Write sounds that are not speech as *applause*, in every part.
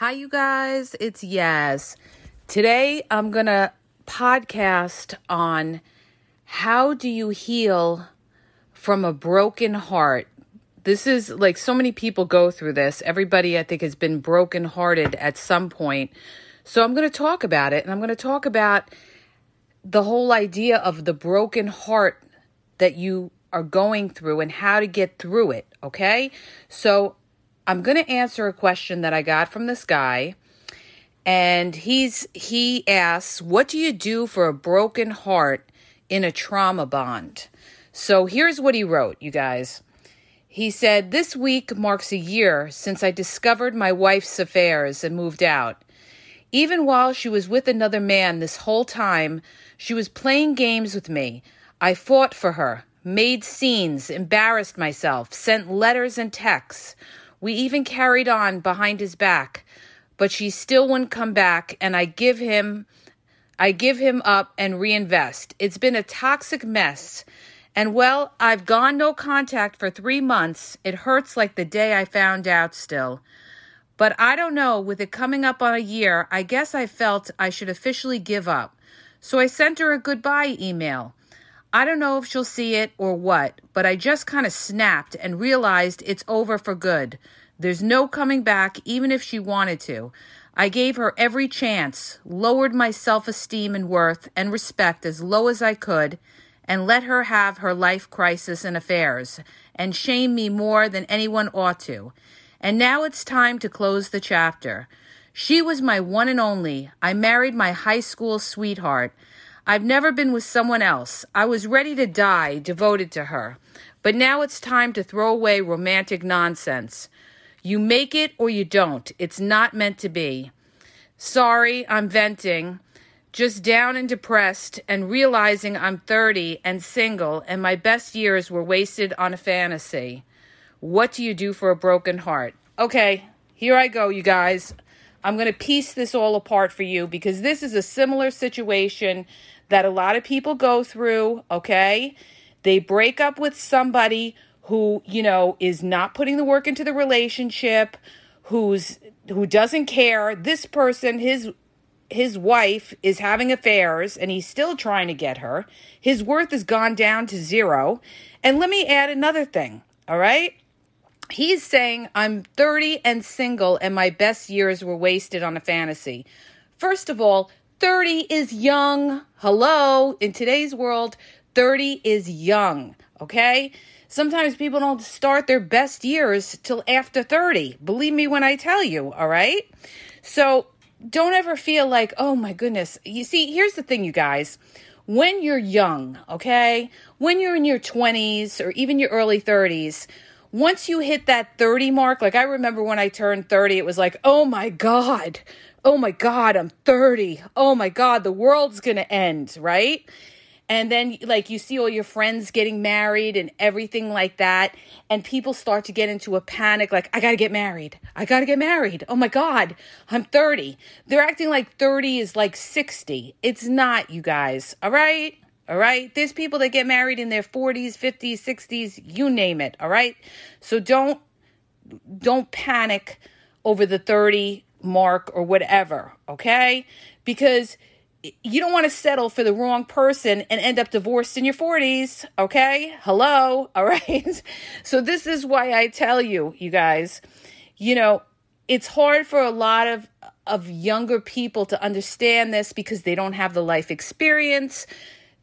Hi, you guys. It's Yaz. Today, I'm going to podcast on how do you heal from a broken heart. This is like so many people go through this. Everybody, I think, has been brokenhearted at some point. So, I'm going to talk about it and I'm going to talk about the whole idea of the broken heart that you are going through and how to get through it. Okay. So, I'm going to answer a question that I got from this guy. And he's he asks, "What do you do for a broken heart in a trauma bond?" So here's what he wrote, you guys. He said, "This week marks a year since I discovered my wife's affairs and moved out. Even while she was with another man this whole time, she was playing games with me. I fought for her, made scenes, embarrassed myself, sent letters and texts. We even carried on behind his back, but she still wouldn't come back and I give him I give him up and reinvest. It's been a toxic mess. And well, I've gone no contact for 3 months. It hurts like the day I found out still. But I don't know, with it coming up on a year, I guess I felt I should officially give up. So I sent her a goodbye email. I don't know if she'll see it or what, but I just kind of snapped and realized it's over for good. There's no coming back, even if she wanted to. I gave her every chance, lowered my self esteem and worth and respect as low as I could, and let her have her life crisis and affairs, and shame me more than anyone ought to. And now it's time to close the chapter. She was my one and only. I married my high school sweetheart. I've never been with someone else. I was ready to die, devoted to her. But now it's time to throw away romantic nonsense. You make it or you don't. It's not meant to be. Sorry, I'm venting. Just down and depressed and realizing I'm 30 and single and my best years were wasted on a fantasy. What do you do for a broken heart? Okay, here I go, you guys. I'm going to piece this all apart for you because this is a similar situation that a lot of people go through, okay? They break up with somebody who, you know, is not putting the work into the relationship, who's who doesn't care. This person, his his wife is having affairs and he's still trying to get her. His worth has gone down to zero. And let me add another thing, all right? He's saying, I'm 30 and single, and my best years were wasted on a fantasy. First of all, 30 is young. Hello. In today's world, 30 is young. Okay. Sometimes people don't start their best years till after 30. Believe me when I tell you. All right. So don't ever feel like, oh my goodness. You see, here's the thing, you guys. When you're young, okay, when you're in your 20s or even your early 30s, once you hit that 30 mark, like I remember when I turned 30, it was like, oh my God, oh my God, I'm 30. Oh my God, the world's going to end, right? And then, like, you see all your friends getting married and everything like that. And people start to get into a panic like, I got to get married. I got to get married. Oh my God, I'm 30. They're acting like 30 is like 60. It's not, you guys. All right? All right? There's people that get married in their 40s, 50s, 60s, you name it. All right? So don't don't panic over the 30 mark or whatever, okay? Because you don't want to settle for the wrong person and end up divorced in your 40s, okay? Hello, *laughs* all right? So, this is why I tell you, you guys, you know, it's hard for a lot of of younger people to understand this because they don't have the life experience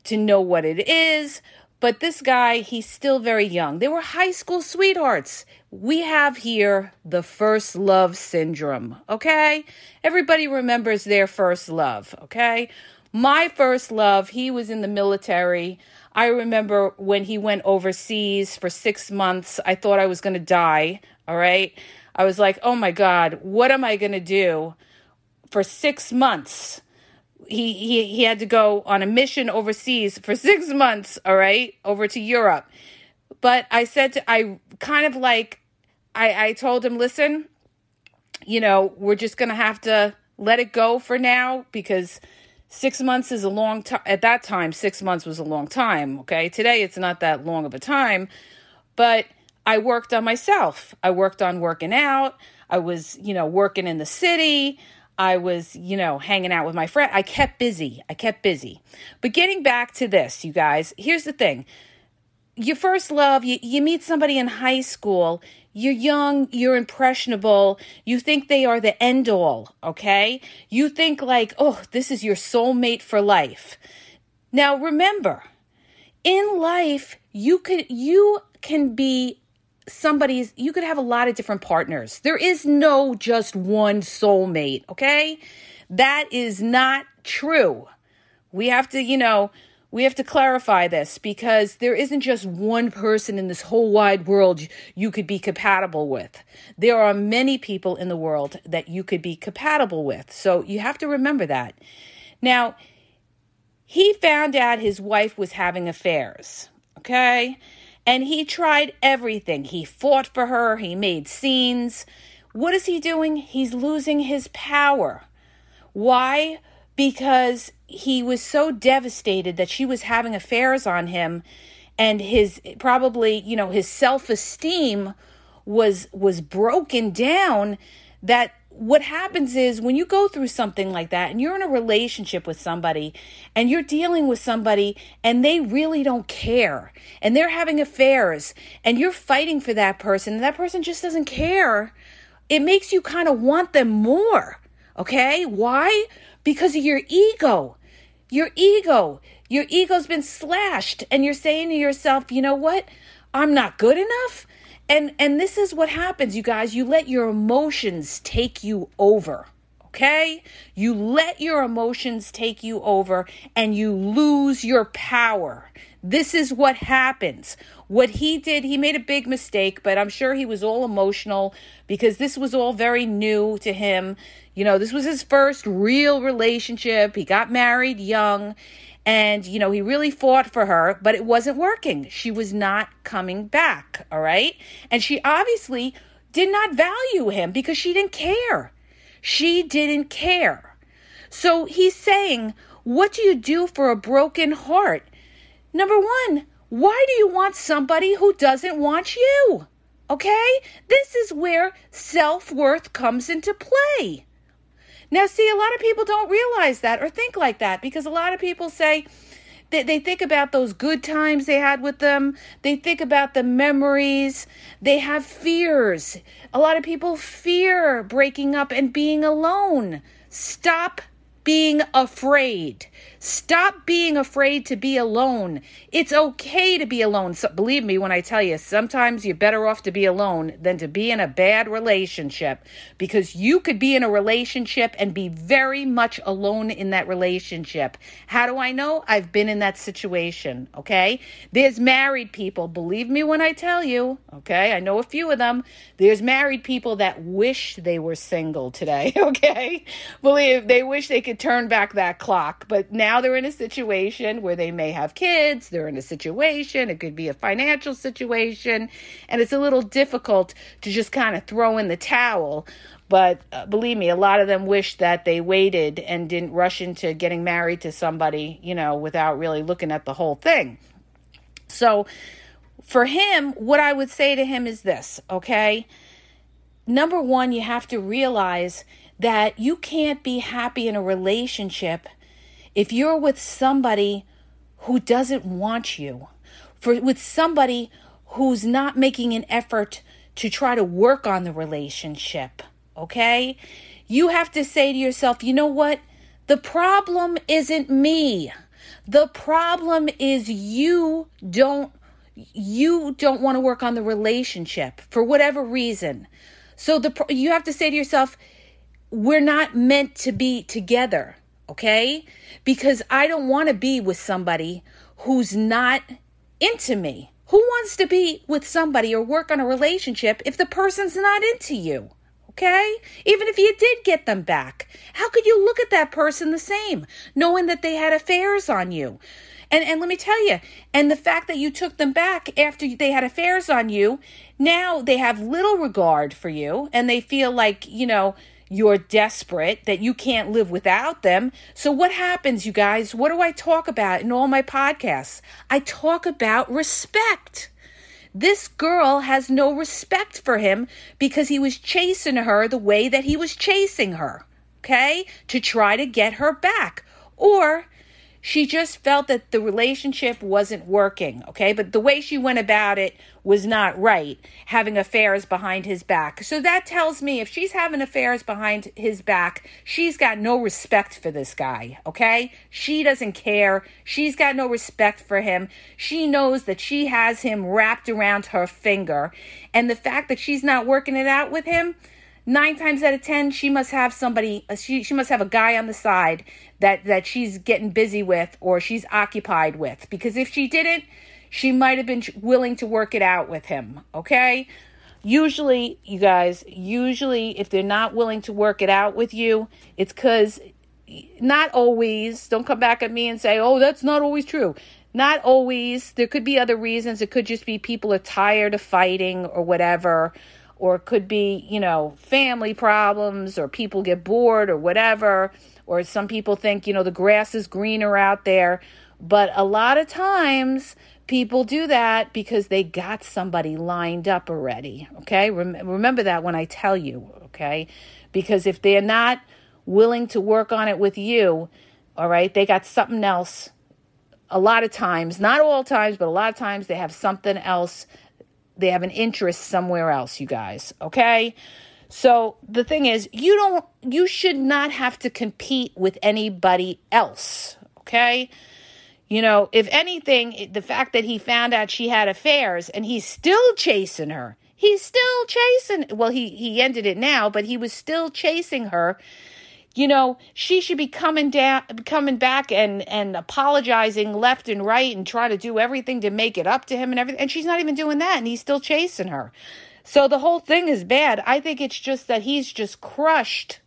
to know what it is. But this guy, he's still very young. They were high school sweethearts. We have here the first love syndrome, okay? Everybody remembers their first love, okay? My first love, he was in the military. I remember when he went overseas for six months, I thought I was going to die, all right? I was like, oh my God, what am I going to do for six months? He, he he had to go on a mission overseas for six months all right over to europe. But i said to i kind of like i i told him listen you know we're just gonna have to let it go for now because six months is a long time at that time six months was a long time okay? Today it's not that long of a time but i worked on myself. I worked on working out. I was you know working in the city I was, you know, hanging out with my friend. I kept busy. I kept busy. But getting back to this, you guys, here's the thing. Your first love, you, you meet somebody in high school, you're young, you're impressionable, you think they are the end all, okay? You think, like, oh, this is your soulmate for life. Now, remember, in life, you could, you can be somebody's you could have a lot of different partners. There is no just one soulmate, okay? That is not true. We have to, you know, we have to clarify this because there isn't just one person in this whole wide world you could be compatible with. There are many people in the world that you could be compatible with. So you have to remember that. Now, he found out his wife was having affairs, okay? And he tried everything. He fought for her, he made scenes. What is he doing? He's losing his power. Why? Because he was so devastated that she was having affairs on him and his probably, you know, his self-esteem was was broken down that what happens is when you go through something like that and you're in a relationship with somebody and you're dealing with somebody and they really don't care and they're having affairs and you're fighting for that person and that person just doesn't care, it makes you kind of want them more. Okay? Why? Because of your ego. Your ego. Your ego's been slashed and you're saying to yourself, you know what? I'm not good enough. And and this is what happens, you guys. You let your emotions take you over. Okay? You let your emotions take you over and you lose your power. This is what happens. What he did, he made a big mistake, but I'm sure he was all emotional because this was all very new to him. You know, this was his first real relationship. He got married young and, you know, he really fought for her, but it wasn't working. She was not coming back. All right. And she obviously did not value him because she didn't care. She didn't care. So he's saying, What do you do for a broken heart? Number one, why do you want somebody who doesn't want you? Okay? This is where self worth comes into play. Now, see, a lot of people don't realize that or think like that because a lot of people say, they, they think about those good times they had with them. They think about the memories. They have fears. A lot of people fear breaking up and being alone. Stop being afraid. Stop being afraid to be alone. It's okay to be alone. So, believe me when I tell you, sometimes you're better off to be alone than to be in a bad relationship because you could be in a relationship and be very much alone in that relationship. How do I know? I've been in that situation, okay? There's married people, believe me when I tell you, okay? I know a few of them. There's married people that wish they were single today, *laughs* okay? Believe they wish they could turn back that clock, but now now they're in a situation where they may have kids, they're in a situation, it could be a financial situation, and it's a little difficult to just kind of throw in the towel. But uh, believe me, a lot of them wish that they waited and didn't rush into getting married to somebody, you know, without really looking at the whole thing. So, for him, what I would say to him is this, okay? Number one, you have to realize that you can't be happy in a relationship if you're with somebody who doesn't want you, for with somebody who's not making an effort to try to work on the relationship, okay? You have to say to yourself, you know what? The problem isn't me. The problem is you don't you don't want to work on the relationship for whatever reason. So the you have to say to yourself, we're not meant to be together, okay? Because I don't want to be with somebody who's not into me. Who wants to be with somebody or work on a relationship if the person's not into you? Okay? Even if you did get them back, how could you look at that person the same, knowing that they had affairs on you? And and let me tell you, and the fact that you took them back after they had affairs on you, now they have little regard for you and they feel like, you know, you're desperate, that you can't live without them. So, what happens, you guys? What do I talk about in all my podcasts? I talk about respect. This girl has no respect for him because he was chasing her the way that he was chasing her, okay? To try to get her back. Or she just felt that the relationship wasn't working, okay? But the way she went about it was not right, having affairs behind his back. So that tells me if she's having affairs behind his back, she's got no respect for this guy, okay? She doesn't care. She's got no respect for him. She knows that she has him wrapped around her finger. And the fact that she's not working it out with him, nine times out of ten she must have somebody uh, she, she must have a guy on the side that that she's getting busy with or she's occupied with. Because if she didn't she might have been willing to work it out with him okay? Usually you guys usually if they're not willing to work it out with you it's because not always don't come back at me and say oh that's not always true. Not always. There could be other reasons. It could just be people are tired of fighting or whatever or it could be, you know, family problems or people get bored or whatever, or some people think, you know, the grass is greener out there. But a lot of times people do that because they got somebody lined up already. Okay. Rem- remember that when I tell you. Okay. Because if they're not willing to work on it with you, all right, they got something else. A lot of times, not all times, but a lot of times they have something else they have an interest somewhere else, you guys, okay? So the thing is, you don't you should not have to compete with anybody else, okay? You know, if anything, the fact that he found out she had affairs and he's still chasing her. He's still chasing well, he he ended it now, but he was still chasing her you know, she should be coming down, coming back and and apologizing left and right and trying to do everything to make it up to him and everything. And she's not even doing that, and he's still chasing her. So the whole thing is bad. I think it's just that he's just crushed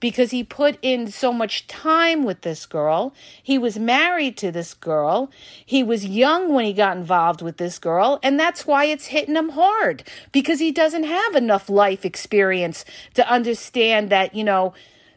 because he put in so much time with this girl. He was married to this girl. He was young when he got involved with this girl. And that's why it's hitting him hard because he doesn't have enough life experience to understand that, you know,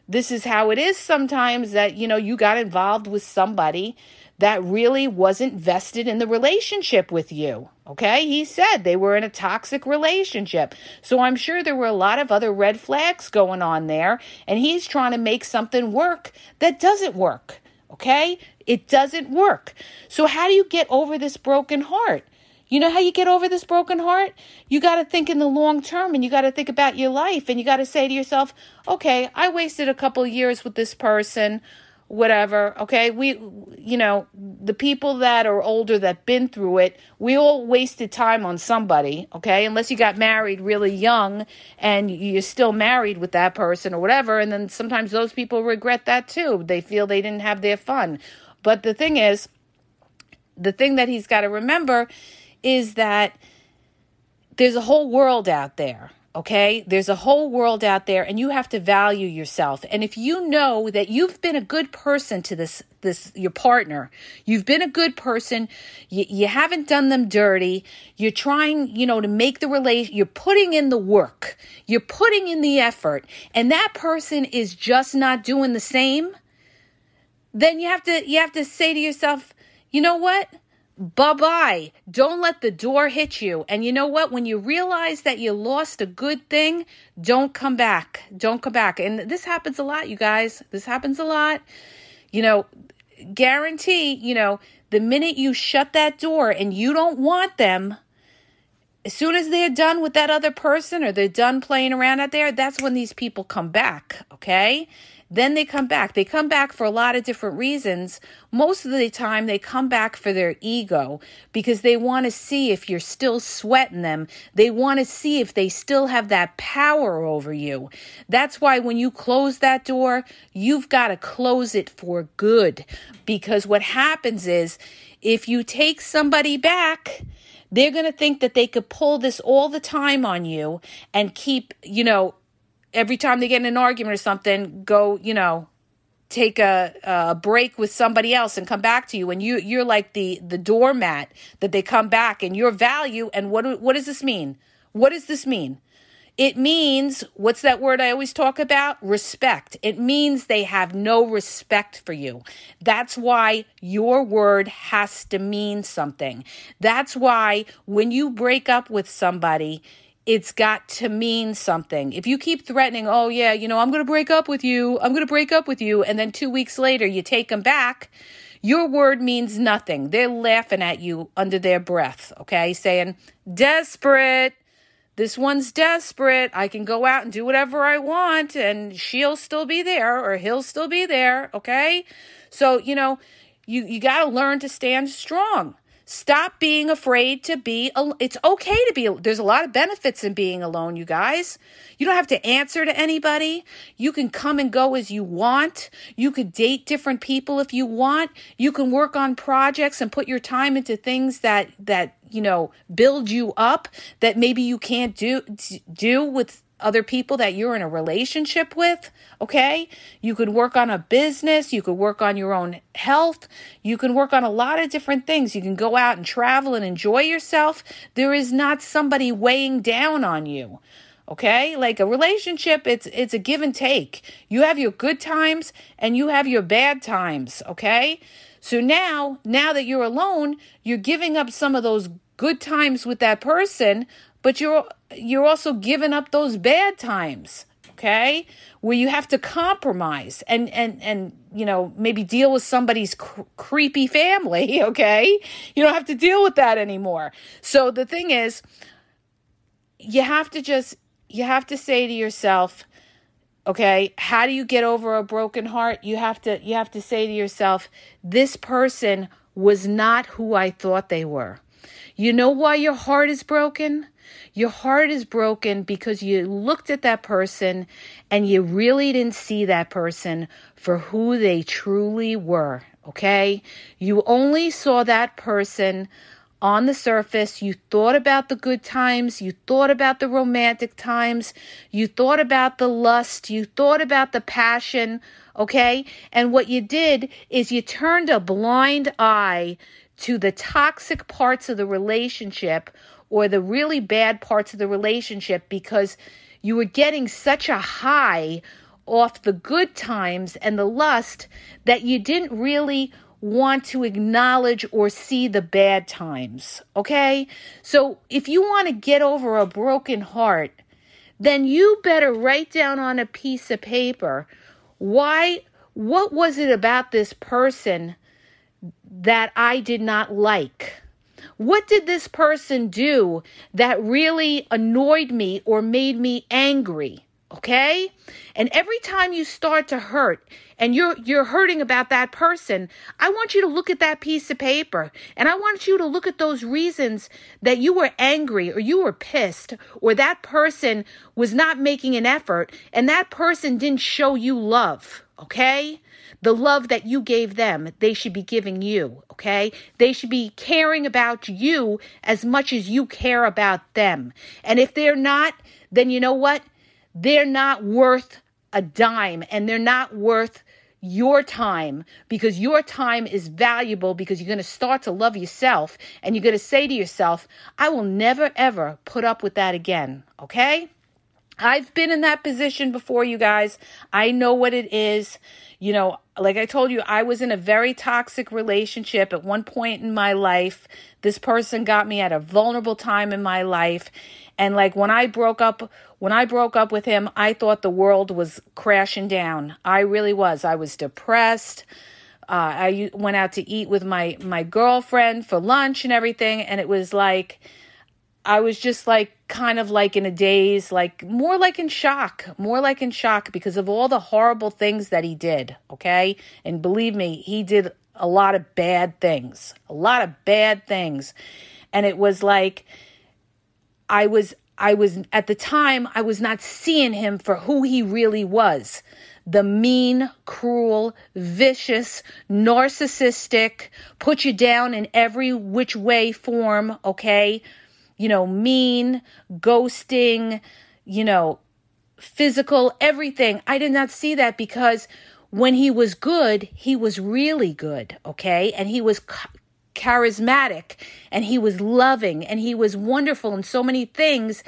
this is how it is sometimes that, you know, you got involved with somebody that really wasn't vested in the relationship with you. Okay. He said they were in a toxic relationship. So I'm sure there were a lot of other red flags going on there. And he's trying to make something work that doesn't work. Okay. It doesn't work. So how do you get over this broken heart? You know how you get over this broken heart? You got to think in the long term and you got to think about your life and you got to say to yourself, okay, I wasted a couple years with this person, whatever. Okay. We, you know, the people that are older that been through it, we all wasted time on somebody. Okay. Unless you got married really young and you're still married with that person or whatever. And then sometimes those people regret that too. They feel they didn't have their fun. But the thing is, the thing that he's got to remember is that there's a whole world out there. Okay, there's a whole world out there, and you have to value yourself. And if you know that you've been a good person to this, this your partner, you've been a good person, you, you haven't done them dirty, you're trying, you know, to make the relation, you're putting in the work, you're putting in the effort, and that person is just not doing the same. Then you have to, you have to say to yourself, you know what? Bye bye. Don't let the door hit you. And you know what? When you realize that you lost a good thing, don't come back. Don't come back. And this happens a lot, you guys. This happens a lot. You know, guarantee, you know, the minute you shut that door and you don't want them, as soon as they're done with that other person or they're done playing around out there, that's when these people come back, okay? Then they come back. They come back for a lot of different reasons. Most of the time, they come back for their ego because they want to see if you're still sweating them. They want to see if they still have that power over you. That's why when you close that door, you've got to close it for good. Because what happens is if you take somebody back, they're going to think that they could pull this all the time on you and keep, you know, every time they get in an argument or something, go, you know, take a, a break with somebody else and come back to you. And you you're like the the doormat that they come back and your value and what what does this mean? What does this mean? It means what's that word i always talk about? Respect. It means they have no respect for you. That's why your word has to mean something. That's why when you break up with somebody it's got to mean something. If you keep threatening, oh, yeah, you know, I'm going to break up with you, I'm going to break up with you, and then two weeks later you take them back, your word means nothing. They're laughing at you under their breath, okay? Saying, desperate. This one's desperate. I can go out and do whatever I want, and she'll still be there or he'll still be there, okay? So, you know, you, you got to learn to stand strong. Stop being afraid to be alone. It's okay to be there's a lot of benefits in being alone, you guys. You don't have to answer to anybody. You can come and go as you want. You could date different people if you want. You can work on projects and put your time into things that that, you know, build you up that maybe you can't do do with other people that you're in a relationship with, okay? You could work on a business, you could work on your own health, you can work on a lot of different things. You can go out and travel and enjoy yourself. There is not somebody weighing down on you. Okay? Like a relationship, it's it's a give and take. You have your good times and you have your bad times, okay? So now, now that you're alone, you're giving up some of those good times with that person but you're you're also giving up those bad times okay? Where you have to compromise and and and you know maybe deal with somebody's cr- creepy family *laughs* okay? You don't have to deal with that anymore. So the thing is you have to just you have to say to yourself okay how do you get over a broken heart? You have to you have to say to yourself this person was not who i thought they were. You know why your heart is broken your heart is broken because you looked at that person and you really didn't see that person for who they truly were. Okay? You only saw that person on the surface. You thought about the good times. You thought about the romantic times. You thought about the lust. You thought about the passion. Okay? And what you did is you turned a blind eye to the toxic parts of the relationship or the really bad parts of the relationship because you were getting such a high off the good times and the lust that you didn't really want to acknowledge or see the bad times. Okay? So if you want to get over a broken heart, then you better write down on a piece of paper why what was it about this person that I did not like? What did this person do that really annoyed me or made me angry? Okay? And every time you start to hurt and you're you're hurting about that person, I want you to look at that piece of paper and I want you to look at those reasons that you were angry or you were pissed or that person was not making an effort and that person didn't show you love, okay? the love that you gave them, they should be giving you, okay? They should be caring about you as much as you care about them. And if they're not, then you know what? They're not worth a dime and they're not worth your time because your time is valuable because you're going to start to love yourself and you're going to say to yourself, I will never ever put up with that again. Okay? I've been in that position before, you guys. I know what it is. You know, like I told you, I was in a very toxic relationship at one point in my life. This person got me at a vulnerable time in my life. And like when I broke up, when I broke up with him, I thought the world was crashing down. I really was. I was depressed. Uh, I went out to eat with my my girlfriend for lunch and everything, and it was like I was just like kind of like in a daze, like more like in shock, more like in shock because of all the horrible things that he did. Okay, and believe me, he did a lot of bad things, a lot of bad things, and it was like I was I was at the time I was not seeing him for who he really was the mean, cruel, vicious, narcissistic, put you down in every which way form, okay? You know, mean, ghosting, you know, physical, everything. I did not see that because when he was good, he was really good, okay? And he was charismatic and he was loving and he was wonderful in so many things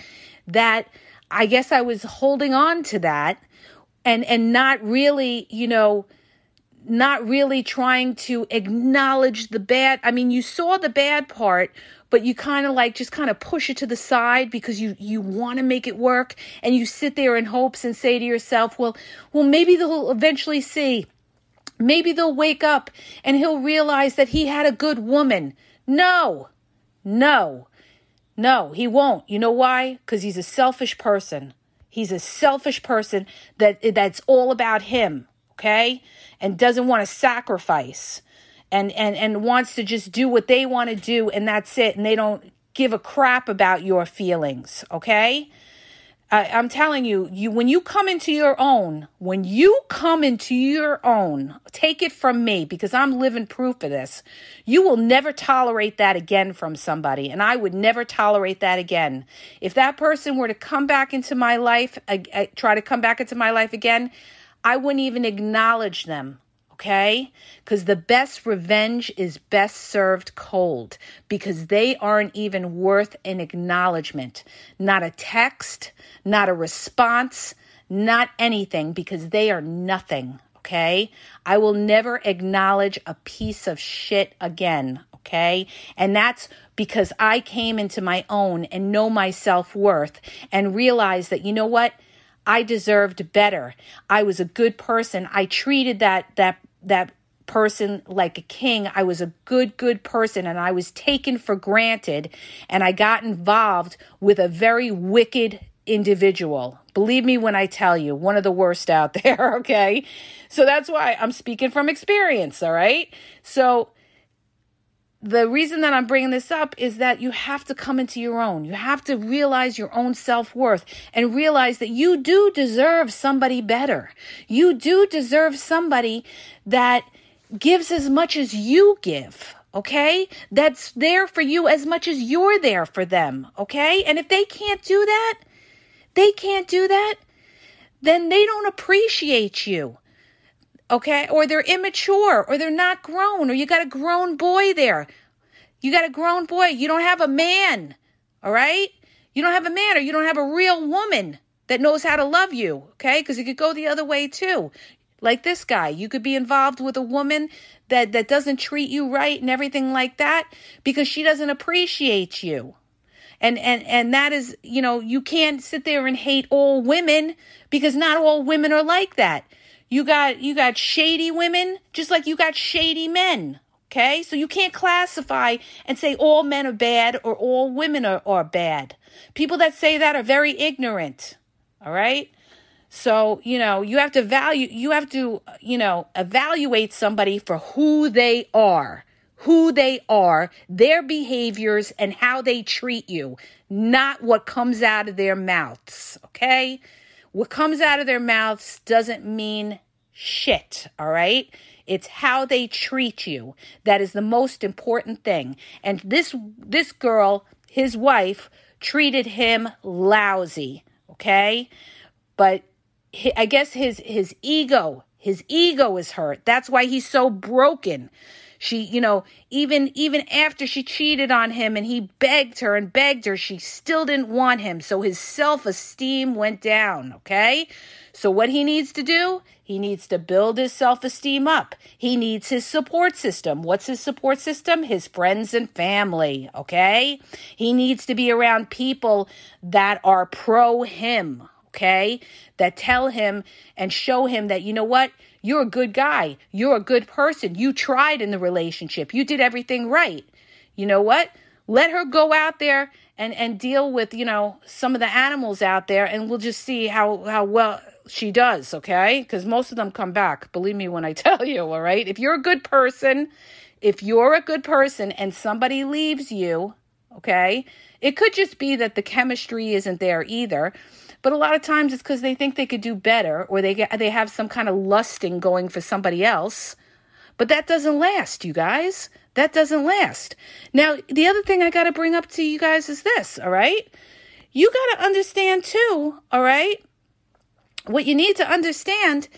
that I guess I was holding on to that and and not really, you know, not really trying to acknowledge the bad. I mean, you saw the bad part, but you kind of like just kind of push it to the side because you you want to make it work and you sit there in hopes and say to yourself, well, well maybe they'll eventually see. Maybe they'll wake up and he'll realize that he had a good woman. No. No. No, he won't. You know why? Cuz he's a selfish person. He's a selfish person that that's all about him, okay? And doesn't want to sacrifice and and and wants to just do what they want to do and that's it and they don't give a crap about your feelings, okay? I, I'm telling you, you when you come into your own, when you come into your own, take it from me because I'm living proof of this. You will never tolerate that again from somebody, and I would never tolerate that again. If that person were to come back into my life, I, I, eh, try to come back into my life again, I wouldn't even acknowledge them okay? Because the best revenge is best served cold because they aren't even worth an acknowledgement. Not a text, not a response, not anything because they are nothing, okay? I will never acknowledge a piece of shit again, okay? And that's because I came into my own and know my self worth and realize that, you know what? I deserved better. I was a good person. I treated that that that person like a king. I was a good, good person and I was taken for granted and I got involved with a very wicked individual. Believe me when I tell you, one of the worst out *laughs* there, okay? So that's why I'm speaking from experience, all right? So the reason that I'm bringing this up is that you have to come into your own. You have to realize your own self worth and realize that you do deserve somebody better. You do deserve somebody that gives as much as you give. Okay. That's there for you as much as you're there for them. Okay. And if they can't do that, they can't do that, then they don't appreciate you okay? Or they're immature, or they're not grown, or you got a grown boy there. You got a grown boy. You don't have a man, all right? You don't have a man, or you don't have a real woman that knows how to love you, okay? Because it could go the other way too. Like this guy, you could be involved with a woman that, that doesn't treat you right and everything like that because she doesn't appreciate you and and and that is you know you can't sit there and hate all women because not all women are like that you got you got shady women just like you got shady men okay so you can't classify and say all men are bad or all women are, are bad people that say that are very ignorant all right so you know you have to value you have to you know evaluate somebody for who they are who they are, their behaviors, and how they treat you, not what comes out of their mouths. Okay? What comes out of their mouths doesn't mean shit. All right? It's how they treat you that is the most important thing. And this this girl, his wife, treated him lousy. Okay? But I guess his his ego, his ego is hurt. That's why he's so broken she, you know, even even after she cheated on him and he begged her and begged her, she still didn't want him. So his self-esteem went down, okay? So what he needs to do? He needs to build his self-esteem up. He needs his support system. What's his support system? His friends and family, okay? He needs to be around people that are pro him, okay? That tell him and show him that you know what? You're a good guy. You're a good person. You tried in the relationship. You did everything right. You know what? Let her go out there and and deal with, you know, some of the animals out there and we'll just see how how well she does, okay? Cuz most of them come back. Believe me when I *laughs* tell you, all right? If you're a good person, if you're a good person and somebody leaves you, okay? It could just be that the chemistry isn't there either. But a lot of times it's because they think they could do better or they get, they have some kind of lusting going for somebody else. But that doesn't last, you guys. That doesn't last. Now, the other thing I got to bring up to you guys is this, all right? You got to understand too, all right? What you need to understand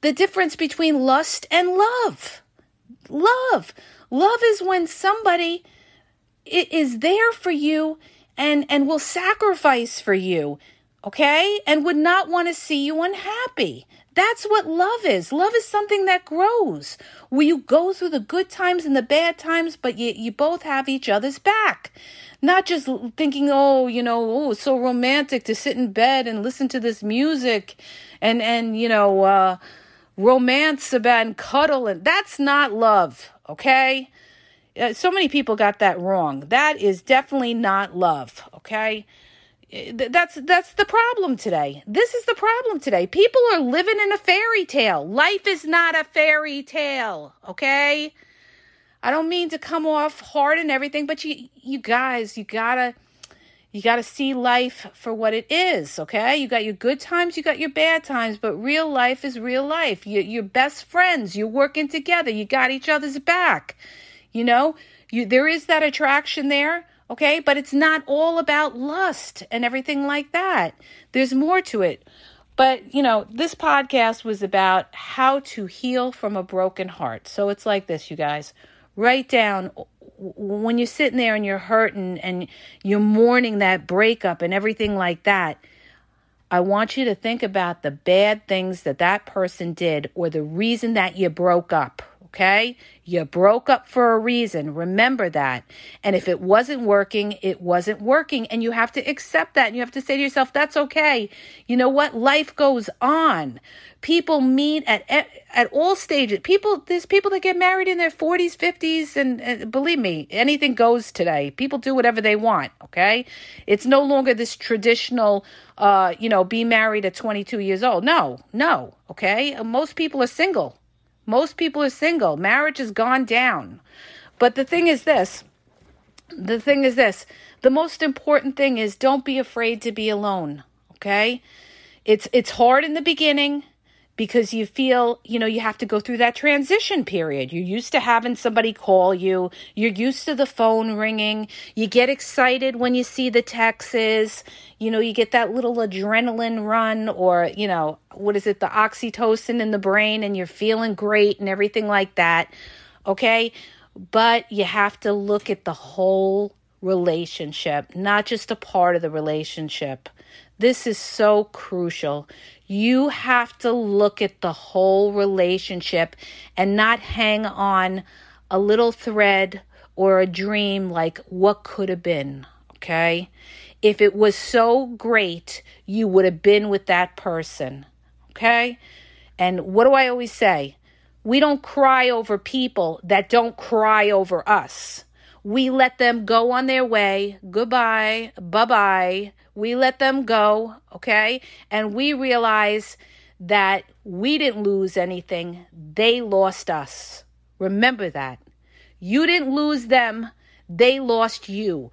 the difference between lust and love. Love. Love is when somebody is there for you and and will sacrifice for you okay? And would not want to see you unhappy. That's what love is. Love is something that grows, where you go through the good times and the bad times, but you, you both have each other's back. Not just thinking, oh, you know, oh, it's so romantic to sit in bed and listen to this music and, and you know, uh, romance about and cuddle. And that's not love, okay? Uh, so many people got that wrong. That is definitely not love, okay? That's that's the problem today. This is the problem today. People are living in a fairy tale. Life is not a fairy tale, okay? I don't mean to come off hard and everything, but you you guys, you got to you got to see life for what it is, okay? You got your good times, you got your bad times, but real life is real life. You you're best friends, you're working together, you got each other's back. You know, you there is that attraction there Okay, but it's not all about lust and everything like that. There's more to it. But, you know, this podcast was about how to heal from a broken heart. So it's like this, you guys. Write down when you're sitting there and you're hurting and you're mourning that breakup and everything like that. I want you to think about the bad things that that person did or the reason that you broke up okay? You broke up for a reason. Remember that. And if it wasn't working, it wasn't working. And you have to accept that. And you have to say to yourself, that's okay. You know what? Life goes on. People meet at at all stages. People, there's people that get married in their 40s, 50s, and, and believe me, anything goes today. People do whatever they want, okay? It's no longer this traditional, uh, you know, be married at 22 years old. No, no, okay? Most people are single most people are single. Marriage has gone down. But the thing is this the thing is this the most important thing is don't be afraid to be alone, okay? It's it's hard in the beginning because you feel, you know, you have to go through that transition period. You're used to having somebody call you, you're used to the phone ringing, you get excited when you see the texts, you know, you get that little adrenaline run or, you know, what is it, the oxytocin in the brain, and you're feeling great and everything like that. Okay. But you have to look at the whole relationship, not just a part of the relationship. This is so crucial. You have to look at the whole relationship and not hang on a little thread or a dream like what could have been. Okay. If it was so great, you would have been with that person. Okay. And what do I always say? We don't cry over people that don't cry over us. We let them go on their way. Goodbye. Bye bye. We let them go, okay? And we realize that we didn't lose anything, they lost us. Remember that. You didn't lose them, they lost you.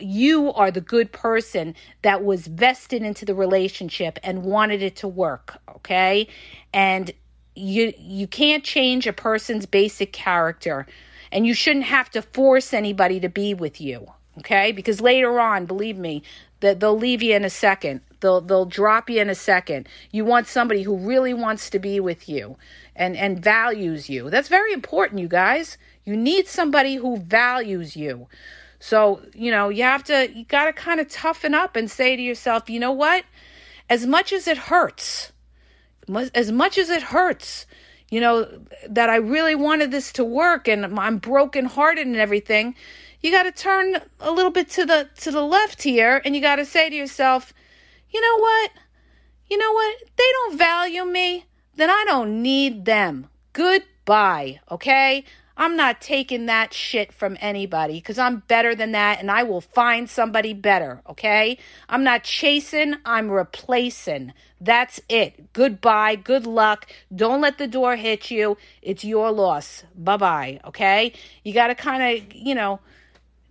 You are the good person that was vested into the relationship and wanted it to work, okay? And you you can't change a person's basic character and you shouldn't have to force anybody to be with you okay because later on believe me that they'll leave you in a second. They'll they'll drop you in a second. You want somebody who really wants to be with you and and values you. That's very important, you guys. You need somebody who values you. So, you know, you have to you got to kind of toughen up and say to yourself, "You know what? As much as it hurts, as much as it hurts, you know, that I really wanted this to work and I'm brokenhearted and everything, you got to turn a little bit to the to the left here and you got to say to yourself, "You know what? You know what? They don't value me. then I don't need them. Goodbye, okay? I'm not taking that shit from anybody because I'm better than that and I will find somebody better, okay? I'm not chasing, I'm replacing. That's it. Goodbye, good luck. Don't let the door hit you. It's your loss. Bye bye, okay? You got to kind of, you know,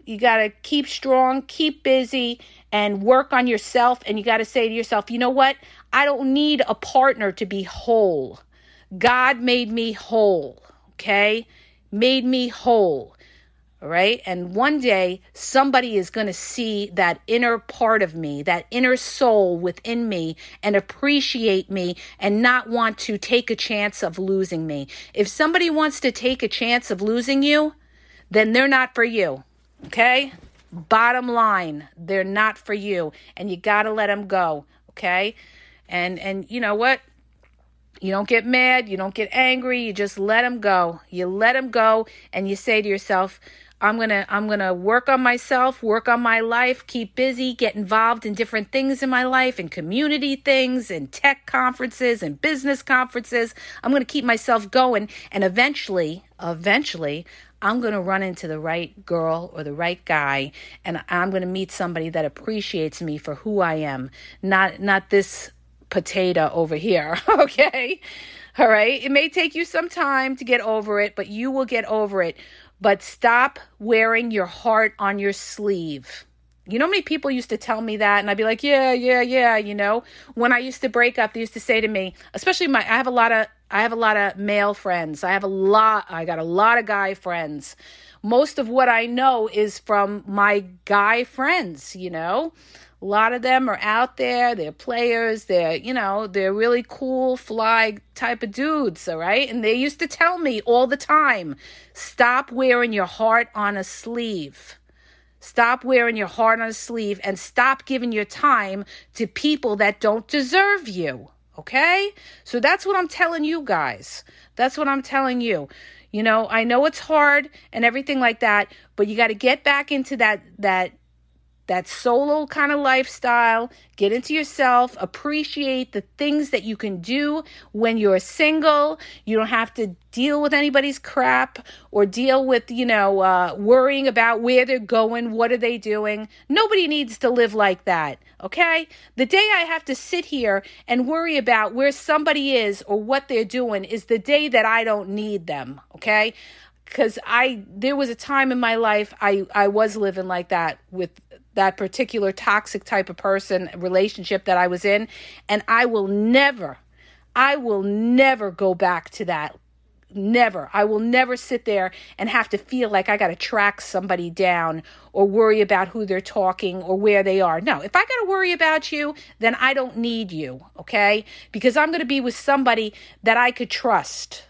you got to keep strong, keep busy, and work on yourself. And you got to say to yourself, you know what? I don't need a partner to be whole. God made me whole, okay? made me whole. All right. And one day somebody is going to see that inner part of me, that inner soul within me, and appreciate me and not want to take a chance of losing me. If somebody wants to take a chance of losing you, then they're not for you. Okay. Bottom line, they're not for you. And you got to let them go. Okay. And, and you know what? You don't get mad, you don't get angry, you just let them go. You let them go and you say to yourself, I'm going to I'm going to work on myself, work on my life, keep busy, get involved in different things in my life and community things and tech conferences and business conferences. I'm going to keep myself going and eventually, eventually I'm going to run into the right girl or the right guy and I'm going to meet somebody that appreciates me for who I am. Not not this potato over here, *laughs* okay? All right. It may take you some time to get over it, but you will get over it. But stop wearing your heart on your sleeve. You know, many people used to tell me that, and I'd be like, yeah, yeah, yeah. You know, when I used to break up, they used to say to me, especially my, I have a lot of, I have a lot of male friends. I have a lot, I got a lot of guy friends. Most of what I know is from my guy friends, you know. A lot of them are out there. They're players. They're, you know, they're really cool, fly type of dudes, all right? And they used to tell me all the time stop wearing your heart on a sleeve. Stop wearing your heart on a sleeve and stop giving your time to people that don't deserve you. Okay? So that's what I'm telling you guys. That's what I'm telling you. You know, I know it's hard and everything like that, but you got to get back into that that that solo kind of lifestyle, get into yourself, appreciate the things that you can do when you're single. You don't have to deal with anybody's crap or deal with, you know, uh, worrying about where they're going, what are they doing. Nobody needs to live like that, okay? The day I have to sit here and worry about where somebody is or what they're doing is the day that I don't need them, okay? because I there was a time in my life I I was living like that with that particular toxic type of person relationship that I was in. And I will never I will never go back to that. Never. I will never sit there and have to feel like I got to track somebody down or worry about who they're talking or where they are. No if I got to worry about you then I don't need you okay? Because I'm going to be with somebody that I could trust.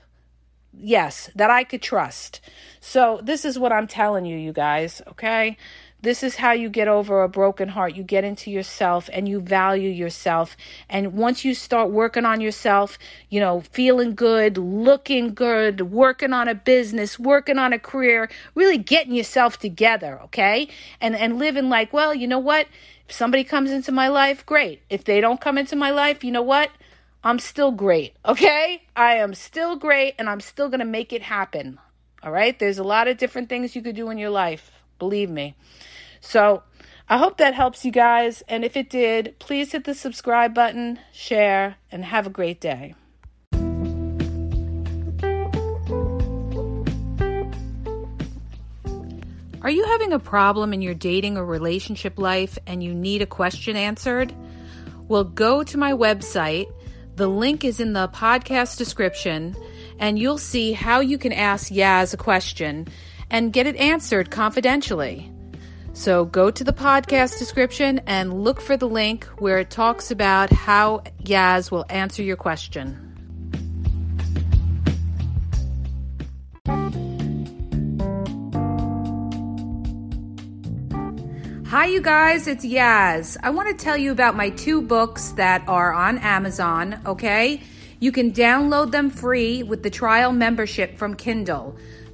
Yes that I could trust. So this is what I'm telling you you guys okay this is how you get over a broken heart. You get into yourself and you value yourself. And once you start working on yourself, you know, feeling good, looking good, working on a business, working on a career, really getting yourself together, okay? And and living like, well, you know what? If somebody comes into my life, great. If they don't come into my life, you know what? I'm still great, okay? I am still great and I'm still going to make it happen. All right? There's a lot of different things you could do in your life. Believe me. So I hope that helps you guys. And if it did, please hit the subscribe button, share, and have a great day. Are you having a problem in your dating or relationship life and you need a question answered? Well, go to my website. The link is in the podcast description, and you'll see how you can ask Yaz a question and get it answered confidentially. So go to the podcast description and look for the link where it talks about how Yaz will answer your question. Hi, you guys, it's Yaz. I want to tell you about my two books that are on Amazon, okay? You can download them free with the trial membership from Kindle.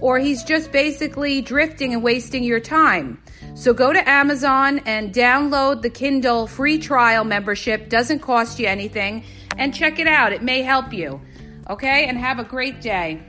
or he's just basically drifting and wasting your time. So go to Amazon and download the Kindle free trial membership. Doesn't cost you anything. And check it out. It may help you. Okay? And have a great day.